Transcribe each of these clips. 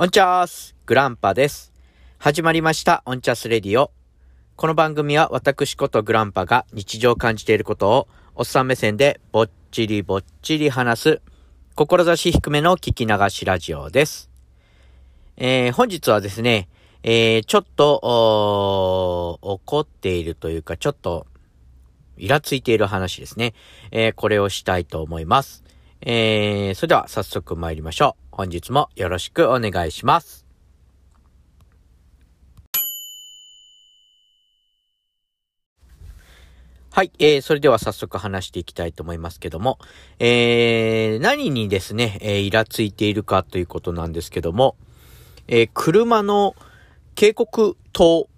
オンチャースグランパです。始まりましたオンチャス Radio。この番組は私ことグランパが日常感じていることをおっさん目線でぼっちりぼっちり話す志低めの聞き流しラジオです。えー、本日はですね、えー、ちょっと、怒っているというか、ちょっと、イラついている話ですね。えー、これをしたいと思います。えー、それでは早速参りましょう。本日もよろしくお願いします。はい、えー、それでは早速話していきたいと思いますけども、えー、何にですね、えー、イラついているかということなんですけども、えー、車の警告灯、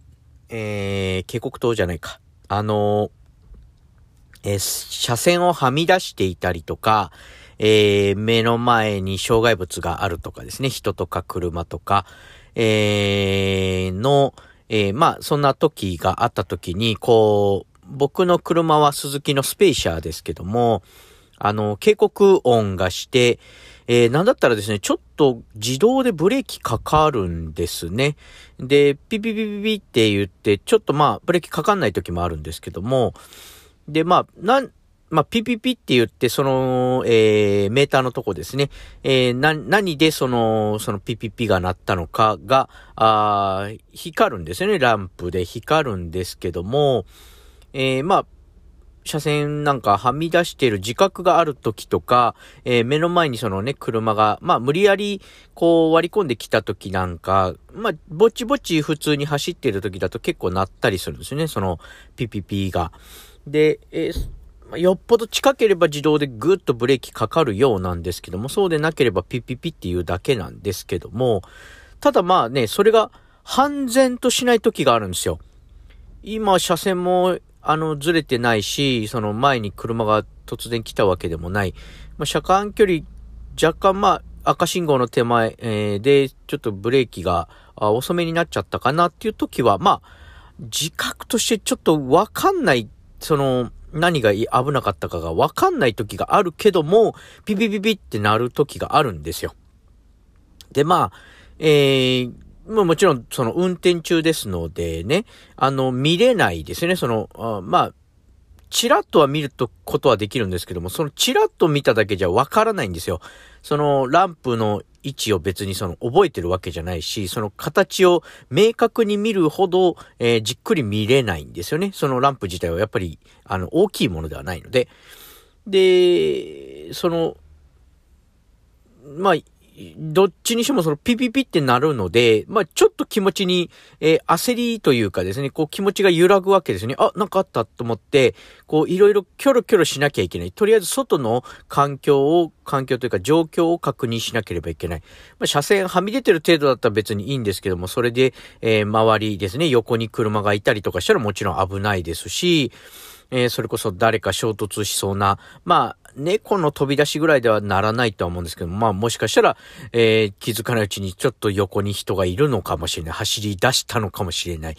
えー、警告灯じゃないか、あのー、えー、車線をはみ出していたりとか、えー、目の前に障害物があるとかですね、人とか車とか、えー、の、えー、まあ、そんな時があった時に、こう、僕の車は鈴木のスペーシャーですけども、あの、警告音がして、えー、なんだったらですね、ちょっと自動でブレーキかかるんですね。で、ピピピピピって言って、ちょっとまあ、ブレーキかかんない時もあるんですけども、で、まあ、なん、まあ、ピピピって言って、その、えー、メーターのとこですね。えー、な、何でその、そのピピピが鳴ったのかが、あ光るんですよね。ランプで光るんですけども、えー、まあ、車線なんかはみ出している自覚がある時とか、えー、目の前にそのね、車が、まあ無理やりこう割り込んできた時なんか、まあぼちぼち普通に走っている時だと結構鳴ったりするんですよね、そのピピピが。で、えーまよっぽど近ければ自動でぐっとブレーキかかるようなんですけども、そうでなければピッピッピっていうだけなんですけども、ただまあね、それが半然としない時があるんですよ。今、車線も、あの、ずれてないし、その前に車が突然来たわけでもない。まあ、車間距離、若干まあ、赤信号の手前、えー、で、ちょっとブレーキが遅めになっちゃったかなっていう時は、まあ、自覚としてちょっとわかんない、その、何が危なかったかがわかんない時があるけども、ピピピピってなる時があるんですよ。で、まあ、えー、まあもちろん、その運転中ですのでね、あの、見れないですね。その、あまあ、チラッとは見ることはできるんですけども、そのチラッと見ただけじゃわからないんですよ。そのランプの位置を別にその覚えてるわけじゃないし、その形を明確に見るほど、えー、じっくり見れないんですよね。そのランプ自体はやっぱり、あの、大きいものではないので。で、その、まあ、どっちにしてもそのピピピってなるので、まあちょっと気持ちに、えー、焦りというかですね、こう気持ちが揺らぐわけですね。あ、なんかあったと思って、こういろいろキョロキョロしなきゃいけない。とりあえず外の環境を、環境というか状況を確認しなければいけない。まあ車線はみ出てる程度だったら別にいいんですけども、それで、えー、周りですね、横に車がいたりとかしたらもちろん危ないですし、えー、それこそ誰か衝突しそうな、まあ、猫の飛び出しぐらいではならないとは思うんですけど、まあもしかしたら、えー、気づかないうちにちょっと横に人がいるのかもしれない。走り出したのかもしれない。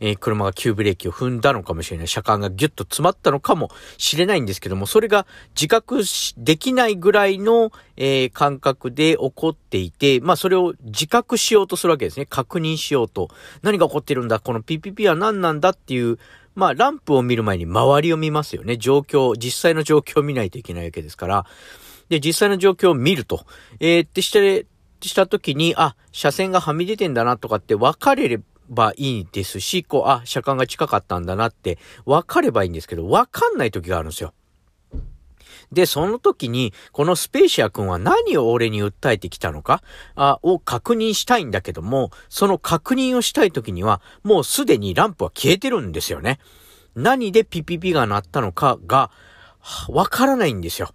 えー、車が急ブレーキを踏んだのかもしれない。車間がギュッと詰まったのかもしれないんですけども、それが自覚できないぐらいの、えー、感覚で起こっていて、まあそれを自覚しようとするわけですね。確認しようと。何が起こってるんだ？この PPP は何なんだ？っていう、まあ、ランプを見る前に周りを見ますよね。状況、実際の状況を見ないといけないわけですから。で、実際の状況を見ると。えー、ってして、した時に、あ、車線がはみ出てんだなとかって分かれればいいですし、こう、あ、車間が近かったんだなって分かればいいんですけど、分かんない時があるんですよ。で、その時に、このスペーシア君は何を俺に訴えてきたのか、あ、を確認したいんだけども、その確認をしたい時には、もうすでにランプは消えてるんですよね。何でピピピが鳴ったのかが、わからないんですよ。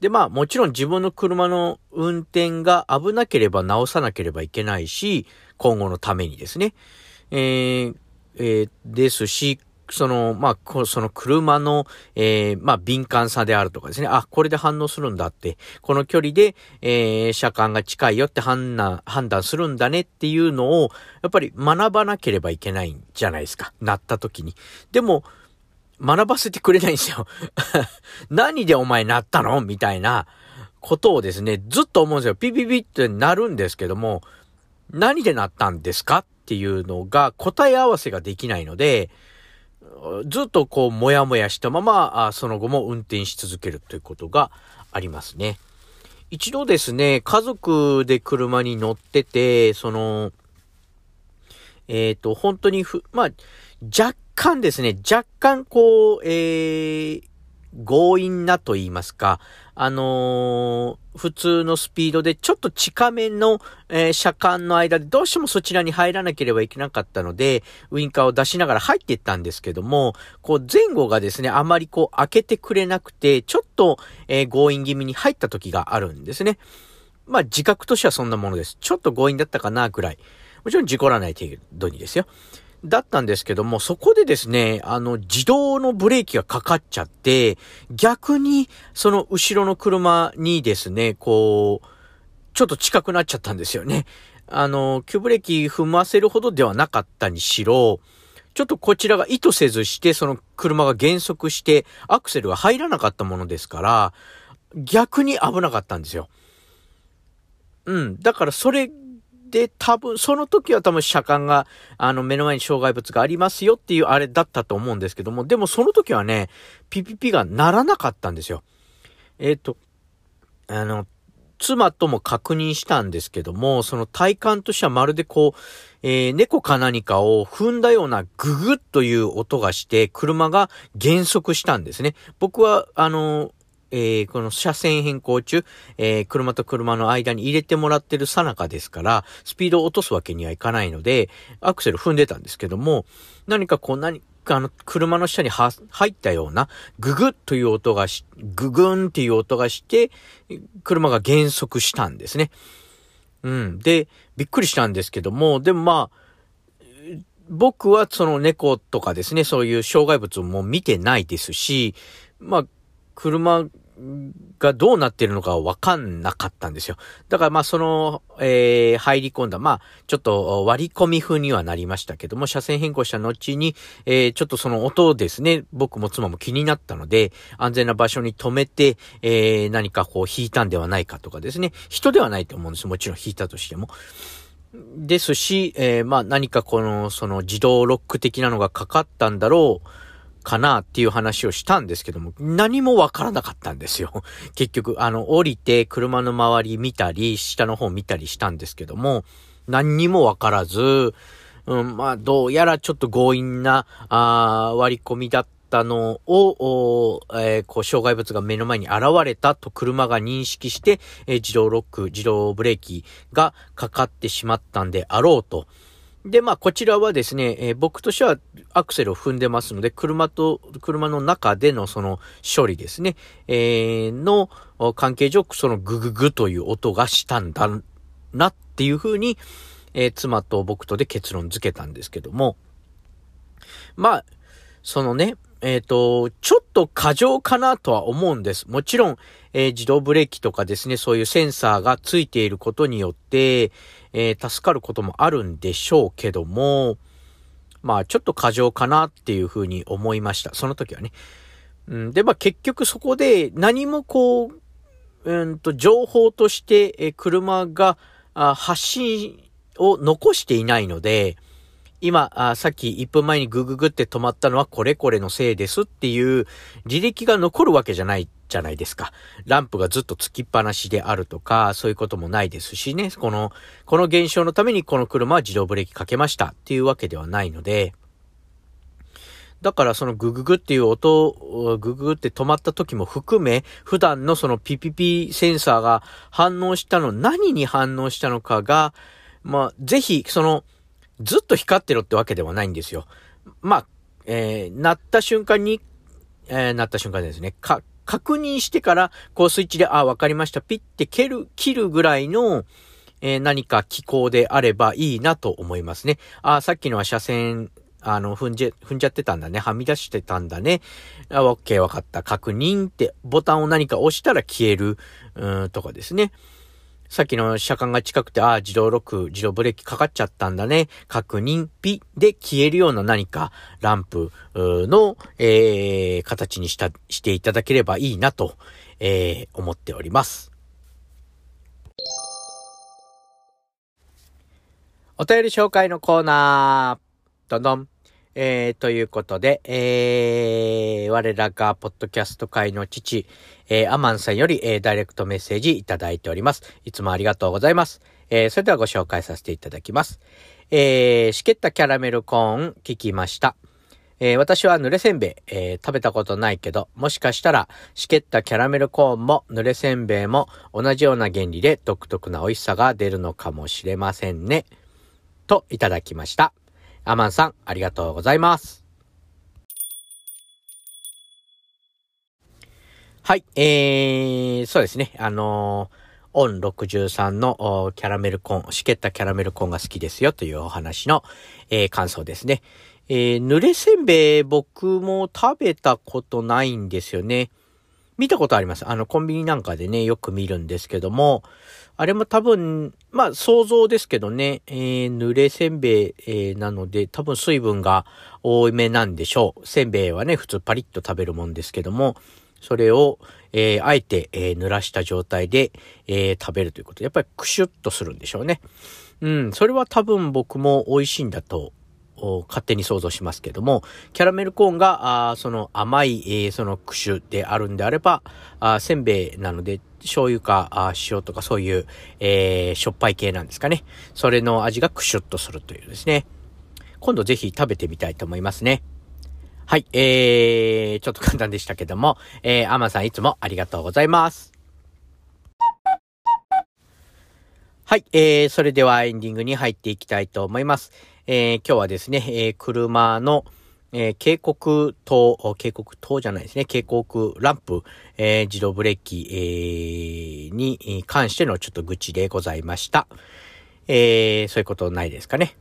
で、まあ、もちろん自分の車の運転が危なければ直さなければいけないし、今後のためにですね。えー、えー、ですし、その、まあ、その車の、えー、まあ、敏感さであるとかですね。あ、これで反応するんだって。この距離で、えー、車間が近いよって判断、判断するんだねっていうのを、やっぱり学ばなければいけないんじゃないですか。なった時に。でも、学ばせてくれないんですよ。何でお前なったの？みたいなことをですね、ずっと思うんですよ。ピピピってなるんですけども、何でなったんですか？っていうのが答え合わせができないので、ずっとこう、もやもやしたまま、その後も運転し続けるということがありますね。一度ですね、家族で車に乗ってて、その、えっ、ー、と、本当にふ、まあ、若干ですね、若干こう、えー、強引なと言いますか、あのー、普通のスピードでちょっと近めの、えー、車間の間でどうしてもそちらに入らなければいけなかったので、ウインカーを出しながら入っていったんですけども、こう前後がですね、あまりこう開けてくれなくて、ちょっと、えー、強引気味に入った時があるんですね。まあ自覚としてはそんなものです。ちょっと強引だったかな、ぐらい。もちろん事故らない程度にですよ。だったんですけども、そこでですね、あの、自動のブレーキがかかっちゃって、逆に、その後ろの車にですね、こう、ちょっと近くなっちゃったんですよね。あの、急ブレーキ踏ませるほどではなかったにしろ、ちょっとこちらが意図せずして、その車が減速して、アクセルが入らなかったものですから、逆に危なかったんですよ。うん。だからそれで、多分、その時は多分車間が、あの、目の前に障害物がありますよっていうあれだったと思うんですけども、でもその時はね、ピピピが鳴らなかったんですよ。えっ、ー、と、あの、妻とも確認したんですけども、その体感としてはまるでこう、えー、猫か何かを踏んだようなググッという音がして、車が減速したんですね。僕は、あの、えー、この車線変更中、えー、車と車の間に入れてもらってるさなかですから、スピードを落とすわけにはいかないので、アクセル踏んでたんですけども、何かこう何かあの、車の下に入ったような、ググッという音がし、ググンっていう音がして、車が減速したんですね。うん。で、びっくりしたんですけども、でもまあ、僕はその猫とかですね、そういう障害物も見てないですし、まあ、車がどうなってるのかわかんなかったんですよ。だからまあその、えー、入り込んだ、まあちょっと割り込み風にはなりましたけども、車線変更した後に、えー、ちょっとその音をですね、僕も妻も気になったので、安全な場所に止めて、えー、何かこう引いたんではないかとかですね、人ではないと思うんですもちろん引いたとしても。ですし、えー、まあ何かこの、その自動ロック的なのがかかったんだろう、かなっていう話をしたんですけども、何もわからなかったんですよ。結局、あの、降りて車の周り見たり、下の方見たりしたんですけども、何にもわからず、うん、まあ、どうやらちょっと強引な、あ割り込みだったのを、えー、こう、障害物が目の前に現れたと車が認識して、えー、自動ロック、自動ブレーキがかかってしまったんであろうと。で、まあ、こちらはですね、えー、僕としてはアクセルを踏んでますので、車と、車の中でのその処理ですね、えー、の関係上、そのグググという音がしたんだなっていうふうに、えー、妻と僕とで結論付けたんですけども、まあ、そのね、えっ、ー、と、ちょっと過剰かなとは思うんです。もちろん、えー、自動ブレーキとかですね、そういうセンサーがついていることによって、えー、助かることもあるんでしょうけども、まあ、ちょっと過剰かなっていうふうに思いました。その時はね。うん、で、まあ結局そこで何もこう、うんと、情報として、え車があ発信を残していないので、今あ、さっき1分前にグググって止まったのはこれこれのせいですっていう履歴が残るわけじゃないじゃないですか。ランプがずっとつきっぱなしであるとか、そういうこともないですしね。この、この現象のためにこの車は自動ブレーキかけましたっていうわけではないので、だからそのグググっていう音、グググって止まった時も含め、普段のそのピピピセンサーが反応したの、何に反応したのかが、まあ、ぜひ、その、ずっと光ってろってわけではないんですよ。まあ、えー、鳴った瞬間に、えー、鳴った瞬間ですね。か、確認してから、こうスイッチで、あ、わかりました。ピッて切る、切るぐらいの、えー、何か機構であればいいなと思いますね。あ、さっきのは車線、あの、踏んじゃ、踏んじゃってたんだね。はみ出してたんだね。あ、オッケーわかった。確認ってボタンを何か押したら消える、うん、とかですね。さっきの車間が近くて、ああ、自動ロック、自動ブレーキかかっちゃったんだね。確認、ピで消えるような何かランプの、えー、形にした、していただければいいなと、えー、思っております。お便り紹介のコーナー。どんどん。えー、ということで、えー、我らがポッドキャスト界の父、えー、アマンさんより、えー、ダイレクトメッセージいただいております。いつもありがとうございます。えー、それではご紹介させていただきます。えー、しけったキャラメルコーン聞きました。えー、私は濡れせんべい、えー、食べたことないけど、もしかしたら、しけったキャラメルコーンも濡れせんべいも同じような原理で独特な美味しさが出るのかもしれませんね。といただきました。アマンさん、ありがとうございます。はい、えー、そうですね。あのー、オン63のキャラメルコーン、しけったキャラメルコーンが好きですよというお話の、えー、感想ですね。えー、濡れせんべい僕も食べたことないんですよね。見たことあります。あの、コンビニなんかでね、よく見るんですけども、あれも多分、まあ想像ですけどね、えー、濡れせんべい、えー、なので多分水分が多めなんでしょう。せんべいはね、普通パリッと食べるもんですけども、それを、えー、あえて、えー、濡らした状態で、えー、食べるということ、やっぱりクシュッとするんでしょうね。うん、それは多分僕も美味しいんだと勝手に想像しますけども、キャラメルコーンが、あその甘い、えー、そのクシュであるんであれば、あせんべいなので、醤油かあ塩とかそういう、えー、しょっぱい系なんですかね。それの味がクシュッとするというですね。今度ぜひ食べてみたいと思いますね。はい、えー、ちょっと簡単でしたけども、えー、アマさんいつもありがとうございます。はい、えー、それではエンディングに入っていきたいと思います。えー、今日はですね、えー、車の、えー、警告灯、警告灯じゃないですね、警告ランプ、えー、自動ブレーキ、えー、に関してのちょっと愚痴でございました。えー、そういうことないですかね。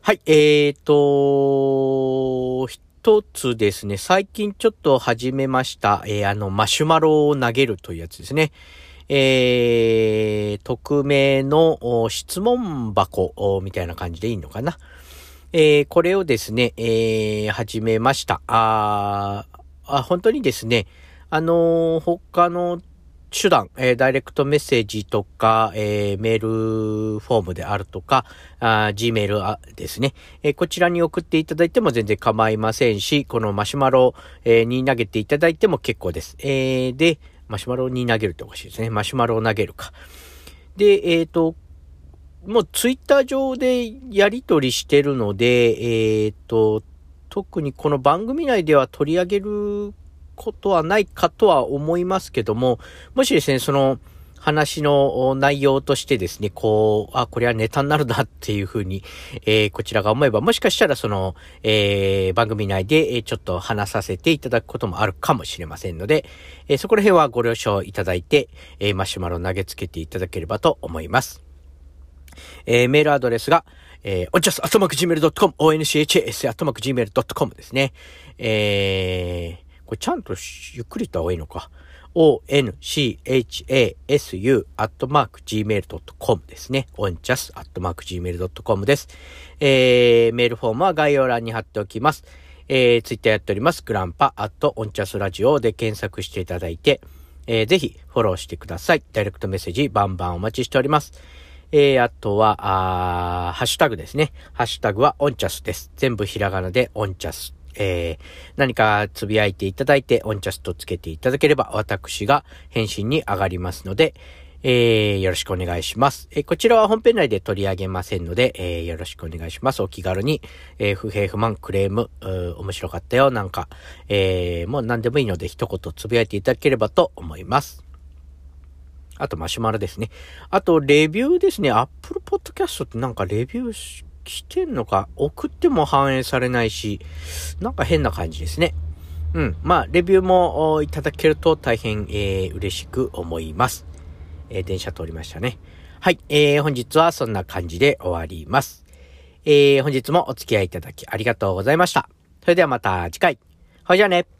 はい、えーと、一つですね、最近ちょっと始めました、えー、あの、マシュマロを投げるというやつですね。えー、匿名の質問箱みたいな感じでいいのかな。えー、これをですね、えー、始めました。ああ、本当にですね、あのー、他の手段、えー、ダイレクトメッセージとか、えー、メールフォームであるとか、Gmail ですね、えー、こちらに送っていただいても全然構いませんし、このマシュマロ、えー、に投げていただいても結構です。えー、で、マシュマロに投げるっておかしいですね。マシュマロを投げるか。で、えっ、ー、と、もうツイッター上でやりとりしてるので、えっ、ー、と、特にこの番組内では取り上げることはないかとは思いますけども、もしですね、その、話の内容としてですね、こう、あ、これはネタになるなっていうふうに、えー、こちらが思えば、もしかしたらその、えー、番組内で、えちょっと話させていただくこともあるかもしれませんので、えー、そこら辺はご了承いただいて、えマシュマロ投げつけていただければと思います。えメールアドレスが、えー、onchas.gmail.com、onchas.gmail.com ですね。えー、これちゃんとゆっくり言った方がいいのか。onchasu.gmail.com ですね。onchas.gmail.com です。えー、メールフォームは概要欄に貼っておきます。えー、ツイッターやっております。グランパアットオンチャスラジオで検索していただいて、えー、ぜひフォローしてください。ダイレクトメッセージバンバンお待ちしております。えー、あとは、あハッシュタグですね。ハッシュタグはオンチャスです。全部ひらがなでオンチャスえー、何かつぶやいていただいて、オンチャストつけていただければ、私が返信に上がりますので、えー、よろしくお願いします。えー、こちらは本編内で取り上げませんので、えー、よろしくお願いします。お気軽に、え、不平不満、クレーム、面白かったよ、なんか、え、もう何でもいいので一言つぶやいていただければと思います。あと、マシュマロですね。あと、レビューですね。Apple Podcast ってなんかレビュー来てんのか、送っても反映されないし、なんか変な感じですね。うん。まあ、レビューもいただけると大変、えー、嬉しく思います。えー、電車通りましたね。はい。えー、本日はそんな感じで終わります。えー、本日もお付き合いいただきありがとうございました。それではまた次回。ほいじゃあね。